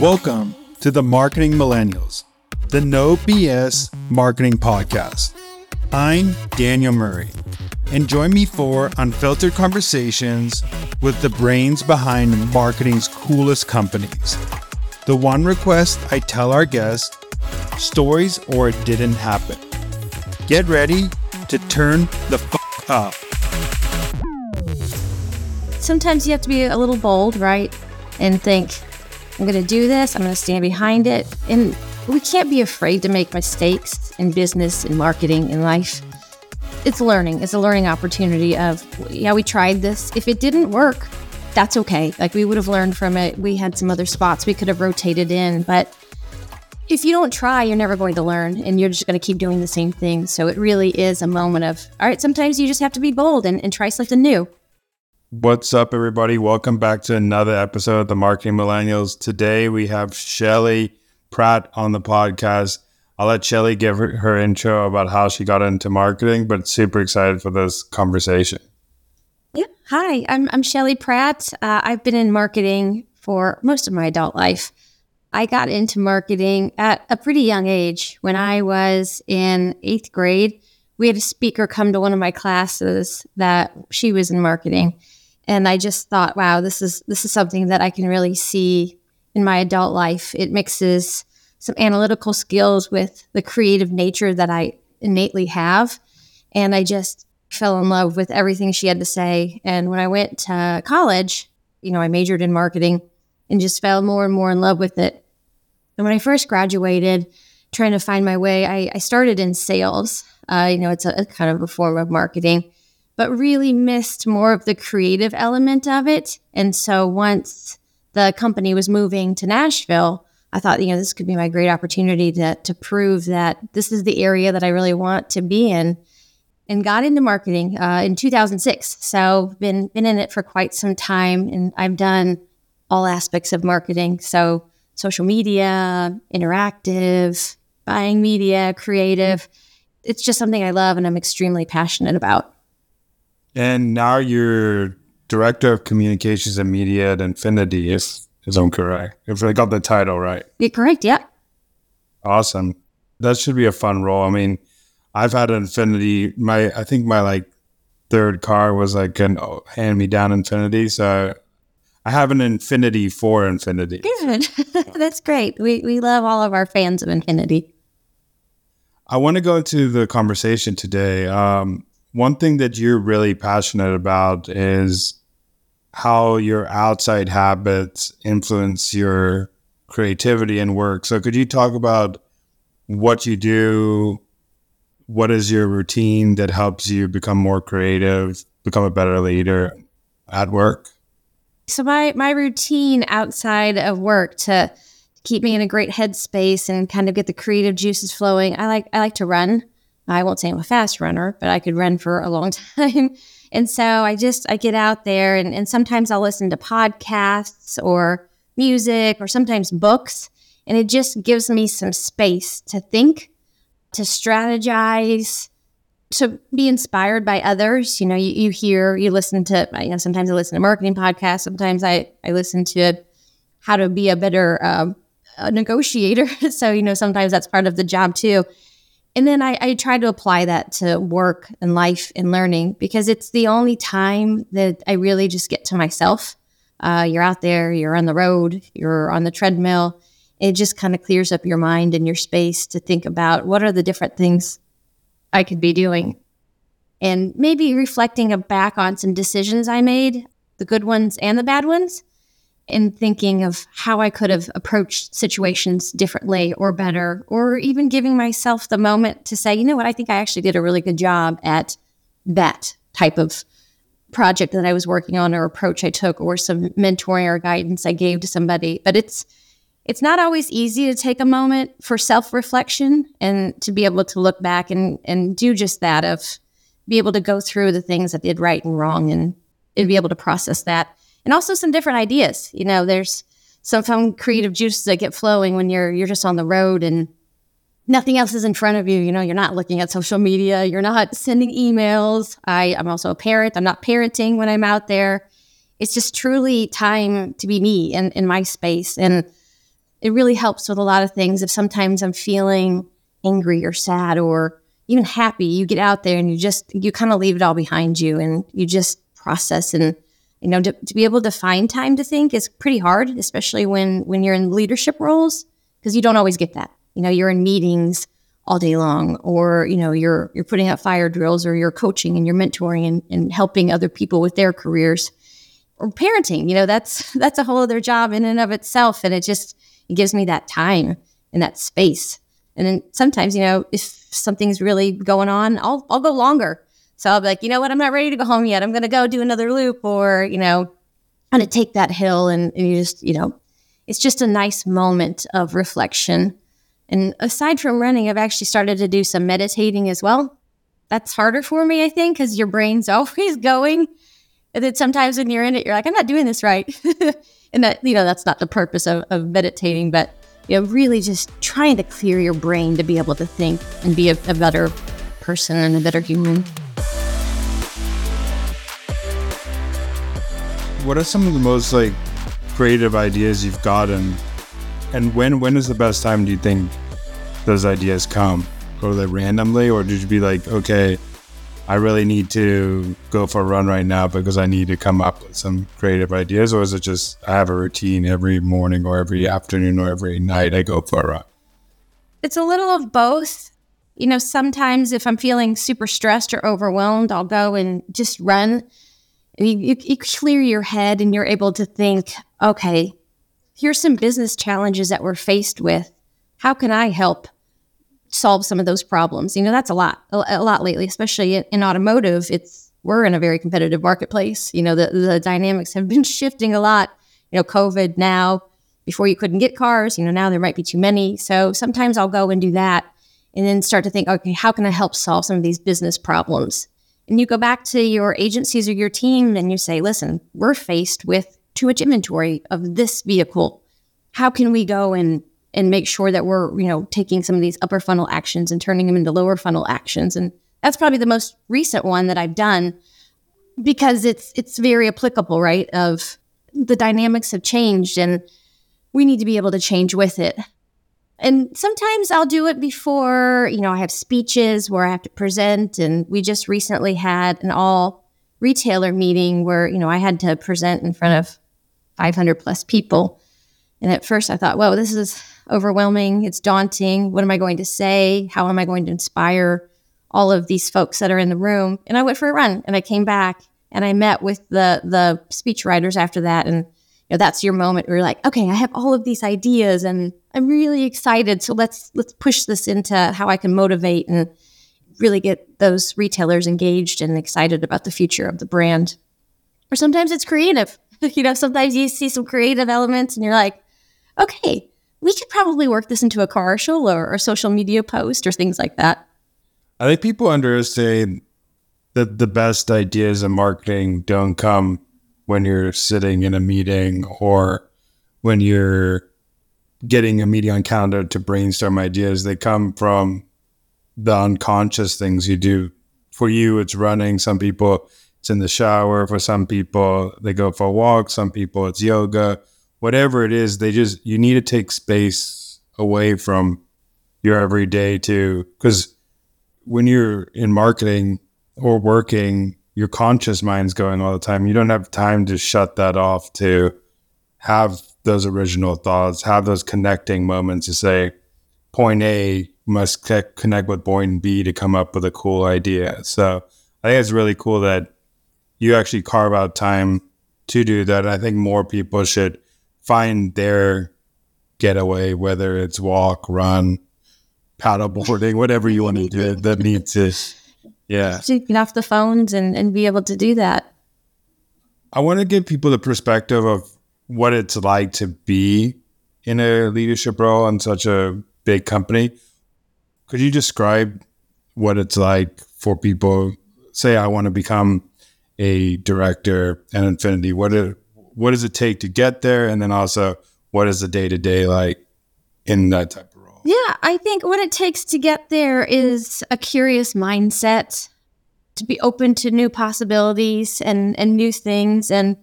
Welcome to the Marketing Millennials, the No BS Marketing Podcast. I'm Daniel Murray, and join me for unfiltered conversations with the brains behind marketing's coolest companies. The one request I tell our guests stories or it didn't happen. Get ready to turn the f up. Sometimes you have to be a little bold, right? And think, I'm going to do this. I'm going to stand behind it. And we can't be afraid to make mistakes in business, in marketing, in life. It's learning. It's a learning opportunity of, yeah, we tried this. If it didn't work, that's okay. Like we would have learned from it. We had some other spots we could have rotated in, but if you don't try, you're never going to learn and you're just going to keep doing the same thing. So it really is a moment of, all right, sometimes you just have to be bold and, and try something new. What's up, everybody? Welcome back to another episode of the Marketing Millennials. Today we have Shelley Pratt on the podcast. I'll let Shelley give her, intro about how she got into marketing, but super excited for this conversation. Yeah. Hi, I'm, I'm Shelley Pratt. Uh, I've been in marketing for most of my adult life. I got into marketing at a pretty young age. When I was in eighth grade, we had a speaker come to one of my classes that she was in marketing and I just thought, wow, this is this is something that I can really see in my adult life. It mixes some analytical skills with the creative nature that I innately have, and I just fell in love with everything she had to say. And when I went to college, you know, I majored in marketing and just fell more and more in love with it. And when I first graduated, trying to find my way, I, I started in sales. Uh, you know, it's a, a kind of a form of marketing but really missed more of the creative element of it. And so once the company was moving to Nashville, I thought, you know, this could be my great opportunity to, to prove that this is the area that I really want to be in and got into marketing uh, in 2006. So been, been in it for quite some time and I've done all aspects of marketing. So social media, interactive, buying media, creative. It's just something I love and I'm extremely passionate about. And now you're director of communications and media at Infiniti, if, if I'm correct. If I got the title right. You're correct, yeah. Awesome. That should be a fun role. I mean, I've had an Infiniti. My I think my like third car was like an oh, hand me down Infiniti. So I have an Infiniti for Infiniti. Good. That's great. We we love all of our fans of Infiniti. I want to go into the conversation today. Um, one thing that you're really passionate about is how your outside habits influence your creativity and work. So, could you talk about what you do? What is your routine that helps you become more creative, become a better leader at work? So, my, my routine outside of work to keep me in a great headspace and kind of get the creative juices flowing, I like I like to run. I won't say I'm a fast runner, but I could run for a long time. And so I just I get out there and, and sometimes I'll listen to podcasts or music or sometimes books. And it just gives me some space to think, to strategize, to be inspired by others. You know, you, you hear, you listen to, you know, sometimes I listen to marketing podcasts. Sometimes I, I listen to how to be a better um, a negotiator. so, you know, sometimes that's part of the job too. And then I, I try to apply that to work and life and learning because it's the only time that I really just get to myself. Uh, you're out there, you're on the road, you're on the treadmill. It just kind of clears up your mind and your space to think about what are the different things I could be doing. And maybe reflecting back on some decisions I made, the good ones and the bad ones, in thinking of how I could have approached situations differently or better, or even giving myself the moment to say, you know what, I think I actually did a really good job at that type of project that I was working on or approach I took or some mentoring or guidance I gave to somebody. But it's it's not always easy to take a moment for self-reflection and to be able to look back and and do just that of be able to go through the things that did right and wrong and, and be able to process that and also some different ideas. You know, there's some fun creative juices that get flowing when you're you're just on the road and nothing else is in front of you. You know, you're not looking at social media, you're not sending emails. I, I'm also a parent. I'm not parenting when I'm out there. It's just truly time to be me in, in my space. And it really helps with a lot of things. If sometimes I'm feeling angry or sad or even happy, you get out there and you just, you kind of leave it all behind you and you just process and, you know, to, to be able to find time to think is pretty hard, especially when, when you're in leadership roles, because you don't always get that. You know, you're in meetings all day long or you know you're you're putting out fire drills or you're coaching and you're mentoring and, and helping other people with their careers. Or parenting you know that's that's a whole other job in and of itself and it just it gives me that time and that space. And then sometimes you know if something's really going on i'll i'll go longer so i'll be like you know what i'm not ready to go home yet i'm going to go do another loop or you know i'm going to take that hill and, and you just you know it's just a nice moment of reflection and aside from running, I've actually started to do some meditating as well. That's harder for me, I think, because your brain's always going. And then sometimes when you're in it, you're like, I'm not doing this right. and that, you know, that's not the purpose of, of meditating, but, you know, really just trying to clear your brain to be able to think and be a, a better person and a better human. What are some of the most like creative ideas you've gotten and when when is the best time do you think those ideas come? Are they randomly, or did you be like, okay, I really need to go for a run right now because I need to come up with some creative ideas, or is it just I have a routine every morning or every afternoon or every night I go for a run? It's a little of both. You know, sometimes if I'm feeling super stressed or overwhelmed, I'll go and just run. You, you, you clear your head and you're able to think, okay, here's some business challenges that we're faced with. How can I help solve some of those problems? You know, that's a lot, a, a lot lately, especially in, in, automotive. It's we're in a very competitive marketplace. You know, the the dynamics have been shifting a lot. You know, COVID now. Before you couldn't get cars, you know, now there might be too many. So sometimes I'll go and do that and then start to think, okay, how can I help solve some of these business problems? And you go back to your agencies or your team and you say, listen, we're faced with too much inventory of this vehicle. How can we go and and make sure that we're you know taking some of these upper funnel actions and turning them into lower funnel actions? And that's probably the most recent one that I've done because it's it's very applicable, right? Of the dynamics have changed and we need to be able to change with it. And sometimes I'll do it before, you know, I have speeches where I have to present. And we just recently had an all retailer meeting where, you know, I had to present in front of 500 plus people. And at first I thought, whoa, this is overwhelming. It's daunting. What am I going to say? How am I going to inspire all of these folks that are in the room? And I went for a run and I came back and I met with the the speech writers after that. And you know, that's your moment where you're like, okay, I have all of these ideas and I'm really excited. So let's let's push this into how I can motivate and really get those retailers engaged and excited about the future of the brand. Or sometimes it's creative. you know, sometimes you see some creative elements and you're like, okay, we could probably work this into a commercial or a social media post or things like that. I think people underestimate that the best ideas in marketing don't come when you're sitting in a meeting or when you're getting a meeting on calendar to brainstorm ideas. They come from the unconscious things you do. For you, it's running. Some people it's in the shower. For some people, they go for a walk. Some people, it's yoga. Whatever it is, they just, you need to take space away from your everyday to, because when you're in marketing or working, your conscious mind's going all the time. You don't have time to shut that off to have those original thoughts, have those connecting moments to say, point A must connect with point B to come up with a cool idea. So I think it's really cool that you actually carve out time to do that. I think more people should find their getaway, whether it's walk, run, paddleboarding, whatever you want to do that needs to, yeah. Get off the phones and, and be able to do that. I want to give people the perspective of what it's like to be in a leadership role in such a big company. Could you describe what it's like for people? Say, I want to become a director at Infiniti? What it, what does it take to get there, and then also what is the day to day like in that type? Yeah, I think what it takes to get there is a curious mindset, to be open to new possibilities and and new things, and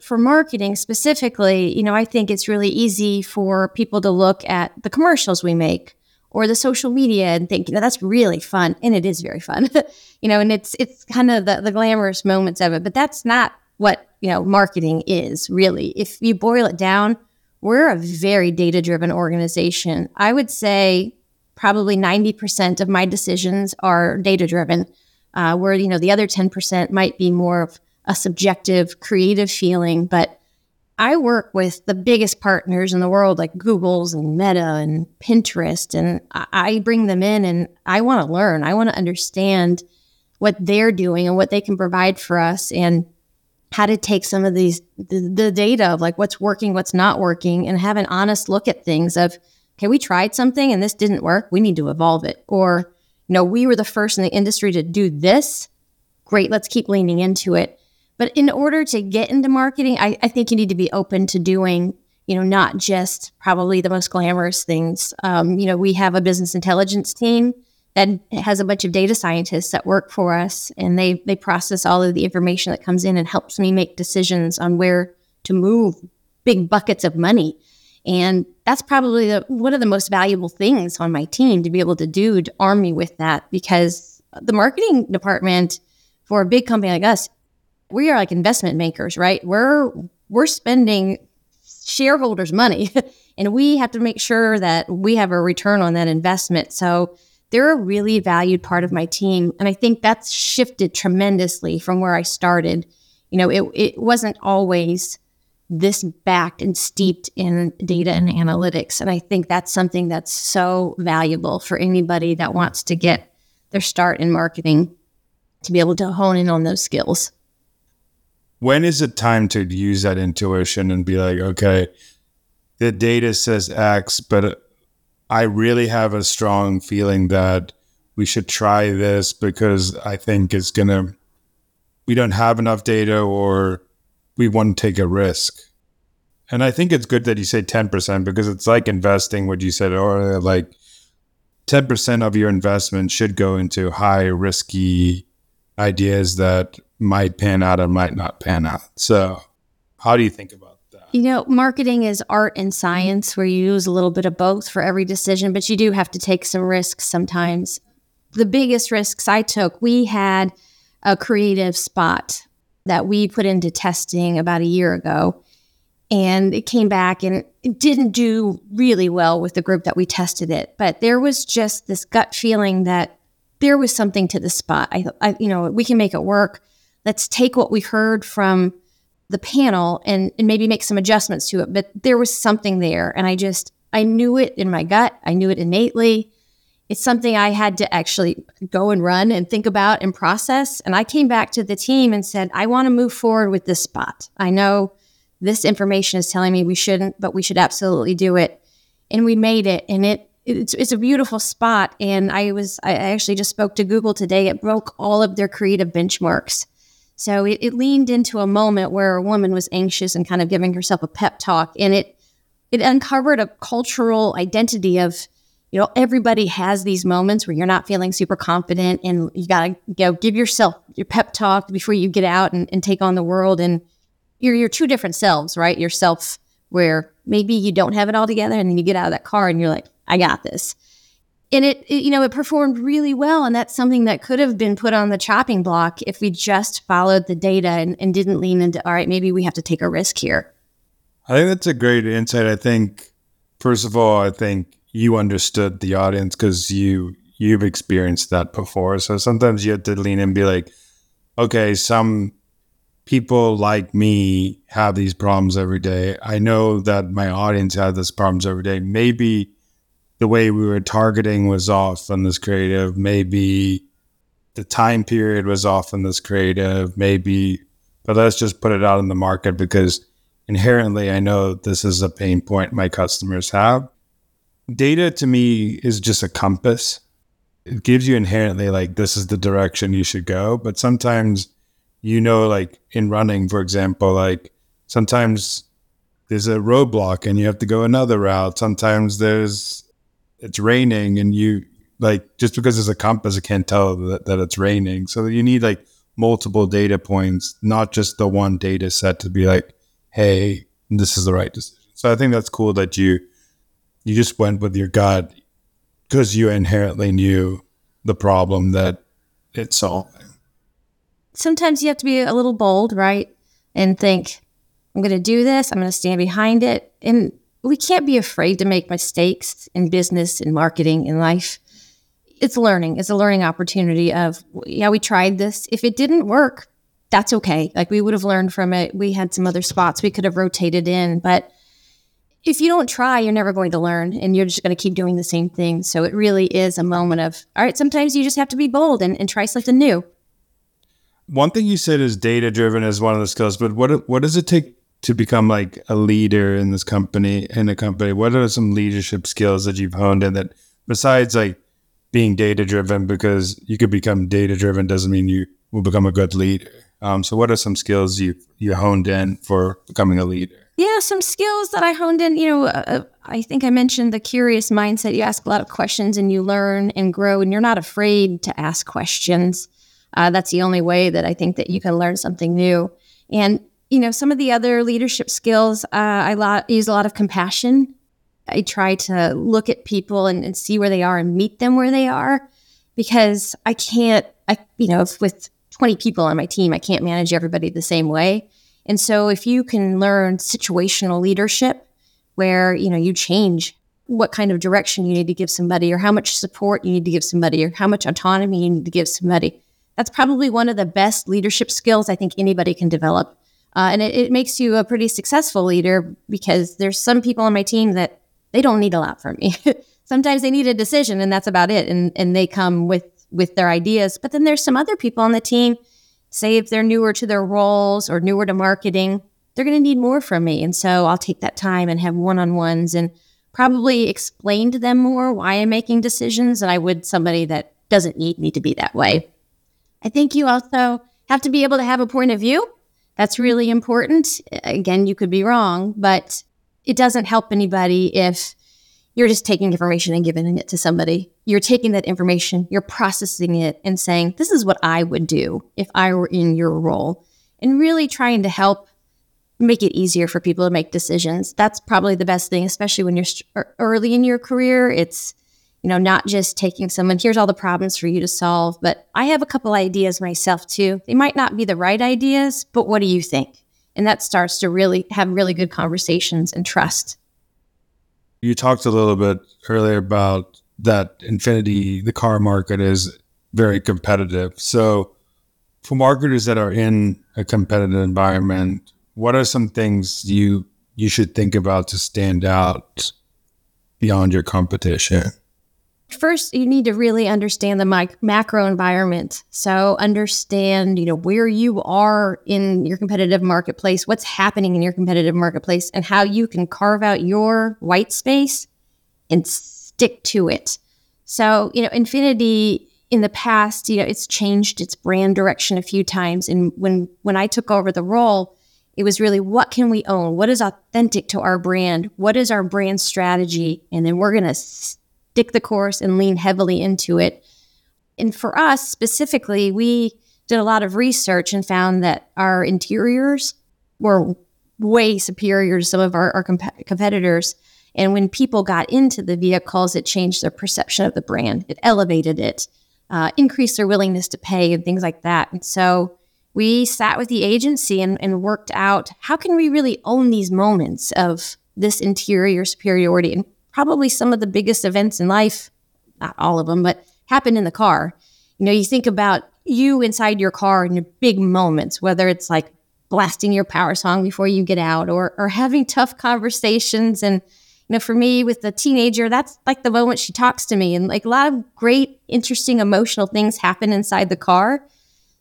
for marketing specifically, you know, I think it's really easy for people to look at the commercials we make or the social media and think, you know, that's really fun. And it is very fun. you know, and it's it's kind of the, the glamorous moments of it. But that's not what, you know, marketing is really. If you boil it down, we're a very data-driven organization. I would say probably 90% of my decisions are data-driven. Uh, where, you know, the other 10% might be more of a subjective, creative feeling, but I work with the biggest partners in the world, like Google's and Meta and Pinterest, and I bring them in and I want to learn. I want to understand what they're doing and what they can provide for us and how to take some of these the, the data of like what's working, what's not working, and have an honest look at things of, okay, we tried something and this didn't work. We need to evolve it. Or, you know, we were the first in the industry to do this. Great, let's keep leaning into it. But in order to get into marketing, I, I think you need to be open to doing, you know, not just probably the most glamorous things. Um, you know, we have a business intelligence team that has a bunch of data scientists that work for us, and they they process all of the information that comes in and helps me make decisions on where to move big buckets of money. And that's probably the, one of the most valuable things on my team to be able to do to arm me with that because the marketing department for a big company like us we are like investment makers, right? We're we're spending shareholders' money and we have to make sure that we have a return on that investment. So they're a really valued part of my team. And I think that's shifted tremendously from where I started. You know, it, it wasn't always this backed and steeped in data and analytics. And I think that's something that's so valuable for anybody that wants to get their start in marketing to be able to hone in on those skills when is it time to use that intuition and be like, okay, the data says X, but I really have a strong feeling that we should try this because I think it's going to, we don't have enough data or we want to take a risk. And I think it's good that you say 10% because it's like investing what you said earlier, like 10% of your investment should go into high risky ideas that might pan out and might not pan out. So, how do you think about? You know, marketing is art and mm-hmm. science where you use a little bit of both for every decision, but you do have to take some risks sometimes. The biggest risks I took, we had a creative spot that we put into testing about a year ago. And it came back and it didn't do really well with the group that we tested it. But there was just this gut feeling that there was something to the spot. I, I you know, we can make it work let's take what we heard from the panel and, and maybe make some adjustments to it. But there was something there. And I just, I knew it in my gut. I knew it innately. It's something I had to actually go and run and think about and process. And I came back to the team and said, I want to move forward with this spot. I know this information is telling me we shouldn't, but we should absolutely do it. And we made it. And it, it's, it's a beautiful spot. And I was, I actually just spoke to Google today. It broke all of their creative benchmarks. So it, it leaned into a moment where a woman was anxious and kind of giving herself a pep talk, and it it uncovered a cultural identity of you know everybody has these moments where you're not feeling super confident and you got to you know, give yourself your pep talk before you get out and, and take on the world. And you're your two different selves right? Yourself where maybe you don't have it all together and then you get out of that car and you're like i got this and it, it, you know it performed really well and that's something that could have been put on the chopping block if we just followed the data and, and didn't lean into all right maybe we have to take a risk here. I think that's a great insight. I think first of all i think you understood the audience because you you've experienced that before. So sometimes you have to lean in and be like okay some people like me have these problems every day. I know that my audience has these problems every day. Maybe the way we were targeting was off on this creative. Maybe the time period was off on this creative. Maybe, but let's just put it out in the market because inherently I know this is a pain point my customers have. Data to me is just a compass. It gives you inherently like this is the direction you should go. But sometimes, you know, like in running, for example, like sometimes there's a roadblock and you have to go another route. Sometimes there's it's raining and you like just because there's a compass, it can't tell that, that it's raining. So you need like multiple data points, not just the one data set to be like, hey, this is the right decision. So I think that's cool that you you just went with your gut because you inherently knew the problem that it solved. Sometimes you have to be a little bold, right? And think, I'm going to do this. I'm going to stand behind it. And we can't be afraid to make mistakes in business, in marketing, in life. It's learning. It's a learning opportunity of, yeah, we tried this. If it didn't work, that's okay. Like we would have learned from it. We had some other spots we could have rotated in, but if you don't try, you're never going to learn and you're just going to keep doing the same thing. So it really is a moment of, all right, sometimes you just have to be bold and, and try something new. One thing you said is data driven as one of the skills, but what what does it take to become like a leader in this company in a company? What are some leadership skills that you've honed in that besides like being data driven because you could become data driven doesn't mean you will become a good leader. Um, so what are some skills you you honed in for becoming a leader? Yeah, some skills that I honed in. You know, uh, uh, I think I mentioned the curious mindset. You ask a lot of questions and you learn and grow, and you're not afraid to ask questions. Uh, that's the only way that I think that you can learn something new. And you know, some of the other leadership skills, uh, I use a lot of compassion. I try to look at people and, and see where they are and meet them where they are, because I can't. I you know, with 20 people on my team, I can't manage everybody the same way. And so if you can learn situational leadership where, you know, you change what kind of direction you need to give somebody or how much support you need to give somebody or how much autonomy you need to give somebody. That's probably one of the best leadership skills I think anybody can develop. Uh, and it, it makes you a pretty successful leader because there's some people on my team that they don't need a lot from me. Sometimes they need a decision and that's about it. And, and they come with, with their ideas. But then there's some other people on the team say if they're newer to their roles or newer to marketing, they're going to need more from me. And so I'll take that time and have one on ones and probably explain to them more why I'm making decisions than I would somebody that doesn't need me to be that way. I think you also have to be able to have a point of view. That's mm-hmm. really important. Again, you could be wrong, but it doesn't help anybody if you're just taking information and giving it to somebody. You're taking that information, you're processing it and saying, this is what I would do if I were in your role, and really trying to help make it easier for people to make decisions. That's probably the best thing, especially when you're st- er, early in your career. It's, you know, not just taking someone, here's all the problems for you to solve, but I have a couple ideas myself too. They might not be the right ideas, but what do you think? And that starts to really have really good conversations and trust. You talked a little bit earlier about that Infiniti, the car market is very competitive. So, for marketers that are in a competitive environment, what are some things you you should think about to stand out beyond your competition? First you need to really understand the mic- macro environment. So understand you know where you are in your competitive marketplace what's happening in your competitive marketplace and how you can carve out your white space and stick to it. So you know infiniti in the past you know it's changed its brand direction a few times. And when when i took over the role it was really what can we own? What is authentic to our brand? What is our brand strategy? And then we're going to stick the course and lean heavily into it. And for us specifically, we did a lot of research and found that our interiors were way superior to some of our, our comp- competitors. And when people got into the vehicles, it changed their perception of the brand. It elevated it, uh, increased their willingness to pay, and things like that. And so we sat with the agency and, and worked out how can we really own these moments of this interior superiority and probably some of the biggest events in life, not all of them, but happen in the car. You know, you think about you inside your car in your big moments, whether it's like blasting your power song before you get out or or having tough conversations. And you know for me with the teenager that's like the moment she talks to me. And like a lot of great interesting emotional things happen inside the car.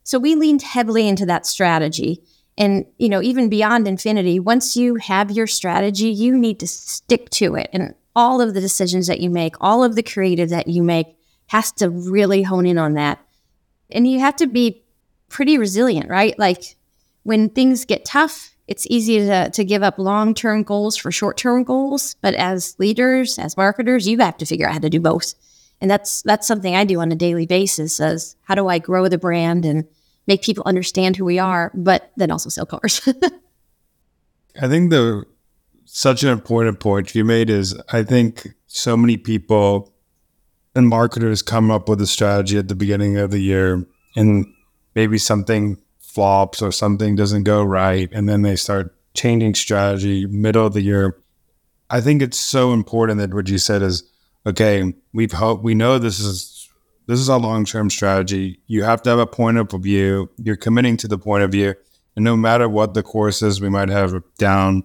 So we leaned heavily into that strategy. And you know even beyond infiniti, once you have your strategy you need to stick to it. And all of the decisions that you make, all of the creative that you make has to really hone in on that. And you have to be pretty resilient, right? Like when things get tough, it's easy to, to give up long term goals for short term goals. But as leaders, as marketers, you have to figure out how to do both. And that's that's something I do on a daily basis as how do I grow the brand and make people understand who we are, but then also sell cars. I think the such an important point you made is I think so many people and marketers come up with a strategy at the beginning of the year and maybe something flops or something doesn't go right and then they start changing strategy middle of the year. I think it's so important that what you said is okay, we've hope we know this is this is a long-term strategy. You have to have a point of view. You're committing to the point of view. And no matter what the course is, we might have down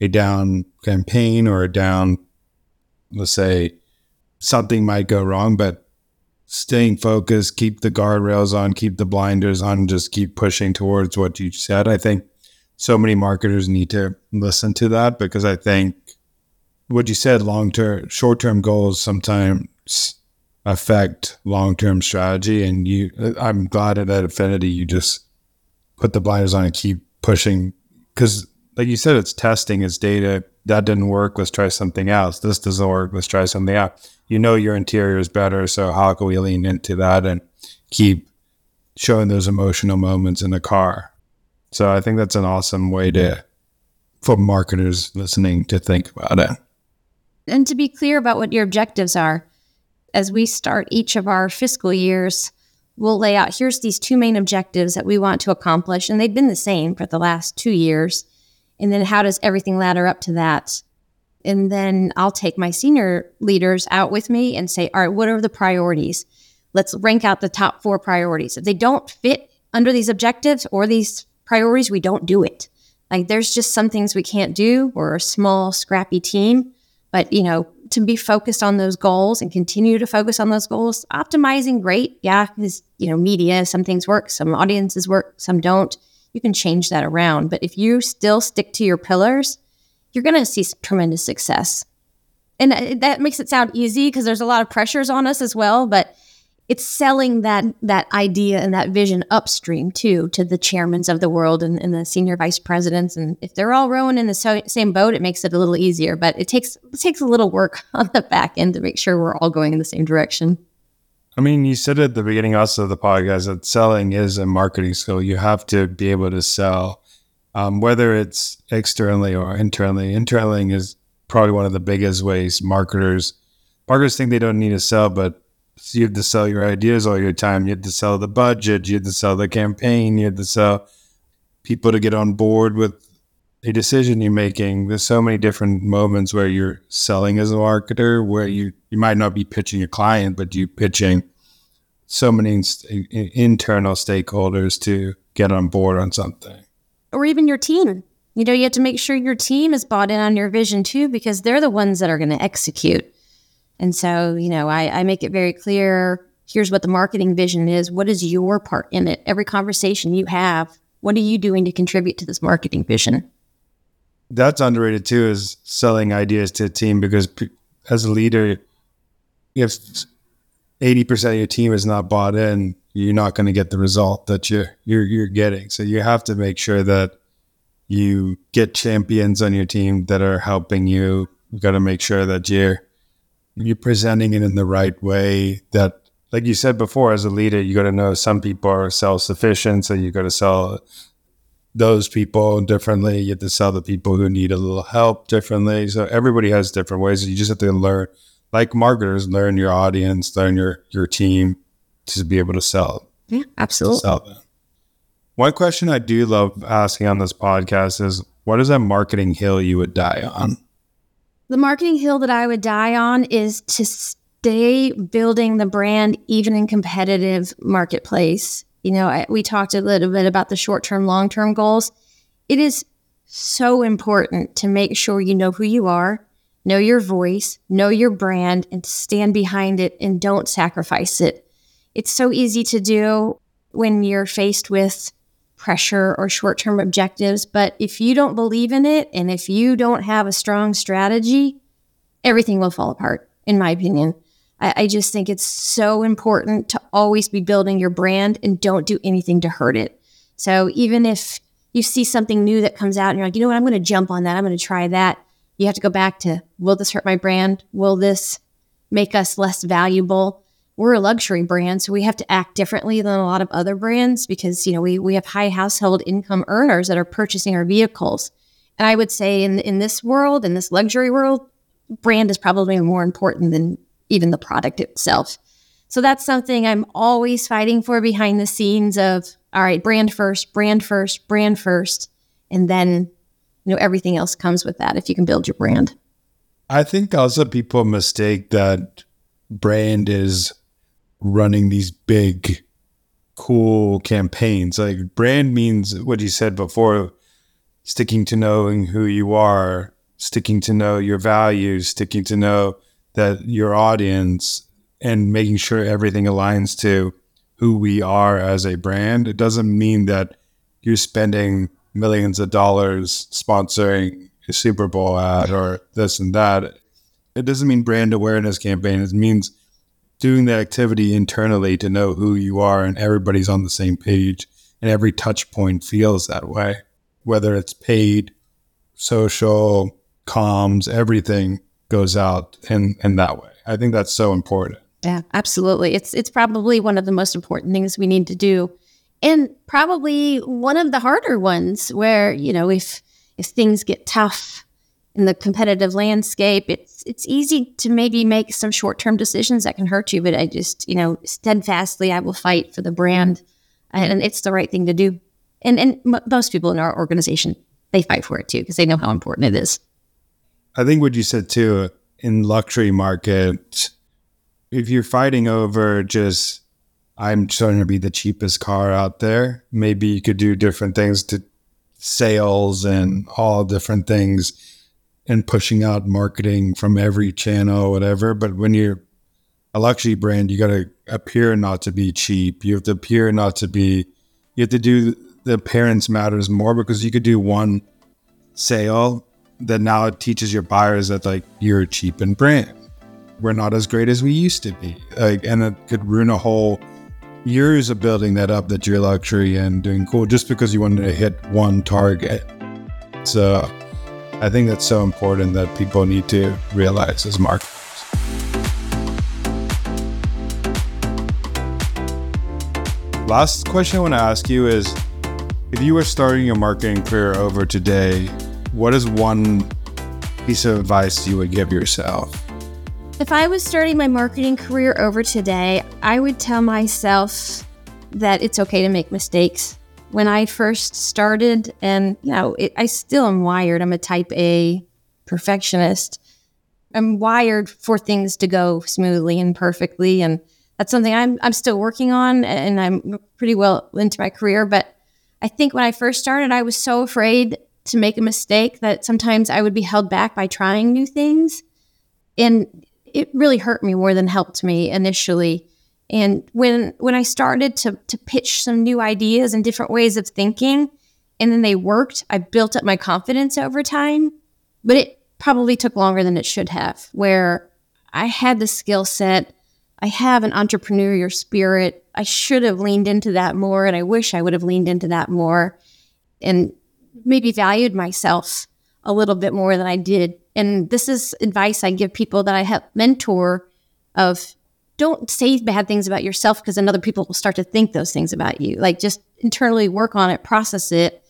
a down campaign or a down let's say something might go wrong, but staying focused, keep the guardrails on, keep the blinders on, just keep pushing towards what you said. I think so many marketers need to listen to that because I think what you said, long term, short term goals sometimes affect long term strategy. And you, I'm glad at that Affinity you just put the blinders on and keep pushing because, like you said, it's testing, it's data. That didn't work. Let's try something else. This doesn't work. Let's try something else. You know your interior is better, so how can we lean into that and keep showing those emotional moments in the car? So I think that's an awesome way to for marketers listening to think about it. And to be clear about what your objectives are. As we start each of our fiscal years, we'll lay out here's these two main objectives that we want to accomplish. And they've been the same for the last two years. And then how does everything ladder up to that? And then I'll take my senior leaders out with me and say, all right, what are the priorities? Let's rank out the top four priorities. If they don't fit under these objectives or these priorities, we don't do it. Like there's just some things we can't do. We're a small, scrappy team. But, you know, to be focused on those goals and continue to focus on those goals, optimizing great. Yeah, because, you know, media, some things work, some audiences work, some don't. You can change that around. But if you still stick to your pillars, you're going to see tremendous success. And uh, that makes it sound easy because there's a lot of pressures on us as well. But it's selling that that idea and that vision upstream too to the chairmans of the world and, and the senior vice presidents and if they're all rowing in the so, same boat it makes it a little easier but it takes it takes a little work on the back end to make sure we're all going in the same direction i mean you said at the beginning also of the podcast that selling is a marketing skill you have to be able to sell um, whether it's externally or internally internally is probably one of the biggest ways marketers marketers think they don't need to sell but you have to sell your ideas all your time. You have to sell the budget. You have to sell the campaign. You have to sell people to get on board with a decision you're making. There's so many different moments where you're selling as a marketer, where you you might not be pitching a client, but you're pitching so many st- internal stakeholders to get on board on something, or even your team. You know, you have to make sure your team is bought in on your vision too, because they're the ones that are going to execute. And so, you know, I, I make it very clear here's what the marketing vision is. What is your part in it? Every conversation you have, what are you doing to contribute to this marketing vision? That's underrated too, is selling ideas to a team because as a leader, if 80% of your team is not bought in, you're not going to get the result that you're, you're, you're getting. So you have to make sure that you get champions on your team that are helping you. You've got to make sure that you're you're presenting it in the right way that like you said before as a leader you got to know some people are self-sufficient so you got to sell those people differently. You have to sell the people who need a little help differently. So everybody has different ways. You just have to learn like marketers learn your audience learn your your team to be able to sell. Yeah absolutely. sell them. one question i do love asking on this podcast is what is that marketing hill you would die on? The marketing hill that I would die on is to stay building the brand even in competitive marketplace. You know, I, we talked a little bit about the short term, long term goals. It is so important to make sure you know who you are, know your voice, know your brand, and stand behind it and don't sacrifice it. It's so easy to do when you're faced with pressure or short term objectives. But if you don't believe in it and if you don't have a strong strategy, everything will fall apart, in my opinion. I, I, just think it's so important to always be building your brand and don't do anything to hurt it. So even if you see something new that comes out and you're like, you know what, I'm going to jump on that, I'm going to try that, you have to go back to will this hurt my brand? Will this make us less valuable? we're a luxury brand, so we have to act differently than a lot of other brands because you know we we have high household income earners that are purchasing our vehicles, And I would say in in this world, in this luxury world, brand is probably more important than even the product itself. So that's something I'm always fighting for behind the scenes of all right, brand first, brand first, brand first, and then you know everything else comes with that if you can build your brand. I think also people mistake that brand is running these big cool campaigns. Like brand means what you said before, sticking to knowing who you are, sticking to know your values, sticking to know that your audience and making sure everything aligns to who we are as a brand. It doesn't mean that you're spending millions of dollars sponsoring a Super Bowl ad or this and that. It doesn't mean brand awareness campaign. It means doing the activity internally to know who you are and everybody's on the same page and every touch point feels that way, whether it's paid, social, comms, everything goes out in, in that way. I think that's so important. Yeah, absolutely. It's it's probably one of the most important things we need to do. And probably one of the harder ones where, you know, if if things get tough in the competitive landscape, it's it's easy to maybe make some short-term decisions that can hurt you, but I just, you know, steadfastly I will fight for the brand and it's the right thing to do. And and m- most people in our organization, they fight for it too because they know how important it is. I think what you said too in luxury market if you're fighting over just I'm trying to be the cheapest car out there, maybe you could do different things to sales and all different things and pushing out marketing from every channel, whatever. But when you're a luxury brand, you got to appear not to be cheap. You have to appear not to be, you have to do the appearance matters more because you could do one sale that now it teaches your buyers that like you're cheap and brand we're not as great as we used to be. Like, and it could ruin a whole years of building that up that you're luxury and doing cool just because you wanted to hit one target. So I think that's so important that people need to realize as marketers. Last question I want to ask you is if you were starting your marketing career over today, what is one piece of advice you would give yourself? If I was starting my marketing career over today, I would tell myself that it's okay to make mistakes. When I first started, and you know, it, I still am wired. I'm a type A perfectionist. I'm wired for things to go smoothly and perfectly, and that's something I'm I'm still working on, and I'm pretty well into my career. But I think when I first started, I was so afraid to make a mistake that sometimes I would be held back by trying new things. And it really hurt me more than helped me initially. And when when I started to to pitch some new ideas and different ways of thinking, and then they worked, I built up my confidence over time. But it probably took longer than it should have. Where I had the skill set, I have an entrepreneurial spirit. I should have leaned into that more, and I wish I would have leaned into that more, and maybe valued myself a little bit more than I did and this is advice I give people that I help mentor of don't say bad things about yourself because then other people will start to think those things about you. Like just internally work on it, process it,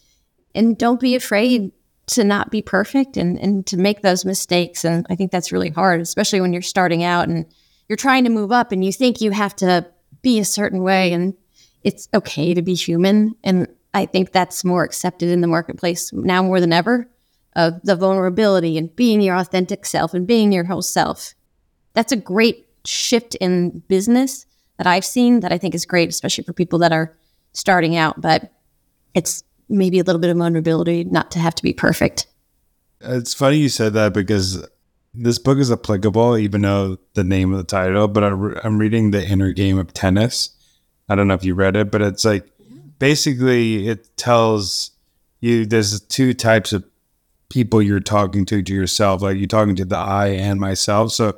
and don't be afraid to not be perfect and, and to make those mistakes. And I think that's really hard, especially when you're starting out and you're trying to move up and you think you have to be a certain way and it's okay to be human. And I think that's more accepted in the marketplace now more than ever of the vulnerability and being your authentic self and being your whole self. That's a great shift in business that I've seen that I think is great, especially for people that are starting out. But it's maybe a little bit of vulnerability not to have to be perfect. It's funny you said that because this book is applicable, even though the name of the title, but I'm reading The Inner Game of Tennis. I don't know if you read it, but it's like basically it tells you there's two types of people you're talking to to yourself. Like you're talking to the i and myself. So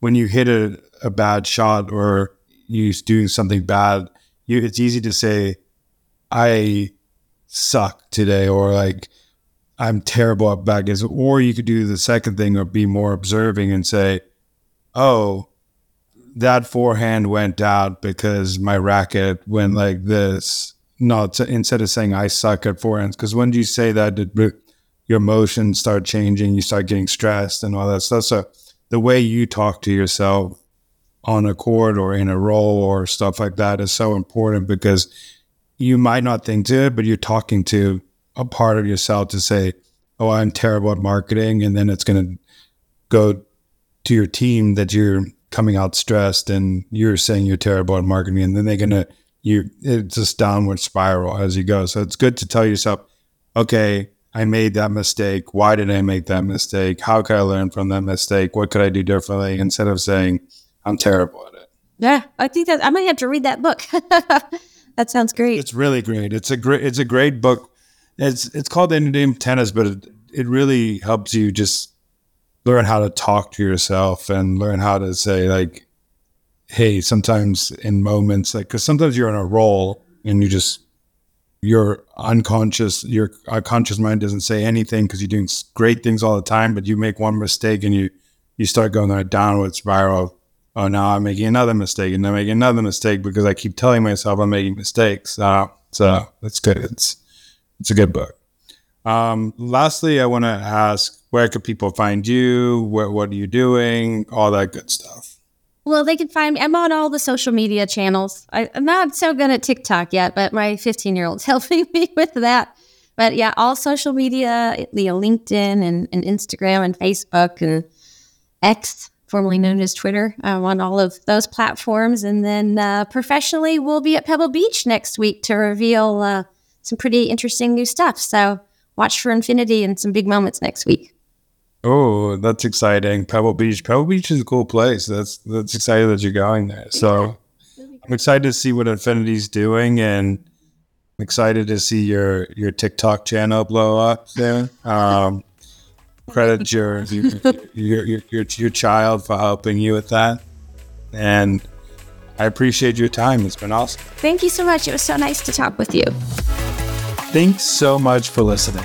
when you hit a, a bad shot or you're doing something bad you it's easy to say i suck today or like i'm terrible at backgammon or you could do the second thing or be more observing and say oh that forehand went out because my racket went like this to, instead of saying i suck at forehands because when you say that your emotions start changing, you start getting stressed and all that stuff. So the way you talk to yourself on a court or in a role or stuff like that is so important because you might not think to it, but you're talking to a part of yourself to say, Oh, I'm terrible at marketing. And then it's going to go to your team that you're coming out stressed and you're saying you're terrible at marketing. And then they're going to, you, it's just downward spiral as you go. So it's good to tell yourself, okay, I made that mistake. Why did I make that mistake? How could I learn from that mistake? What could I do differently? Instead of saying, I'm terrible at it. Yeah, I think that I might have to read that book. that sounds great. It's really great. It's a great it's a great book. It's it's called the Name Tennis, but it, it really helps you just learn how to talk to yourself and learn how to say like, hey, sometimes in moments like because sometimes you're in a role and you just your unconscious, your conscious mind doesn't say anything because you're doing great things all the time, but you make one mistake and you you start going on a downward spiral. Of, oh, now I'm making another mistake and I'm making another mistake because I keep telling myself I'm making mistakes. Uh, so that's good. It's it's a good book. Um, lastly, I want to ask where could people find you? What, what are you doing? All that good stuff. Well, they can find me. I'm on all the social media channels. I, am not so good at TikTok yet, but my 15 year old's helping me with that. But yeah, all social media, you know, LinkedIn and, and Instagram and Facebook and X, formerly known as Twitter. I'm on all of those platforms. And then uh, professionally, we'll be at Pebble Beach next week to reveal uh, some pretty interesting new stuff. So watch for Infiniti and some big moments next week. Oh, that's exciting. Pebble Beach. Pebble Beach is a cool place. That's that's exciting that you're going there. So I'm excited to see what Infiniti's doing and I'm excited to see your your TikTok channel blow up there. Um, credit your your, your your, your your child for helping you with that. And I appreciate your time. It's been awesome. Thank you so much. It was so nice to talk with you. Thanks so much for listening.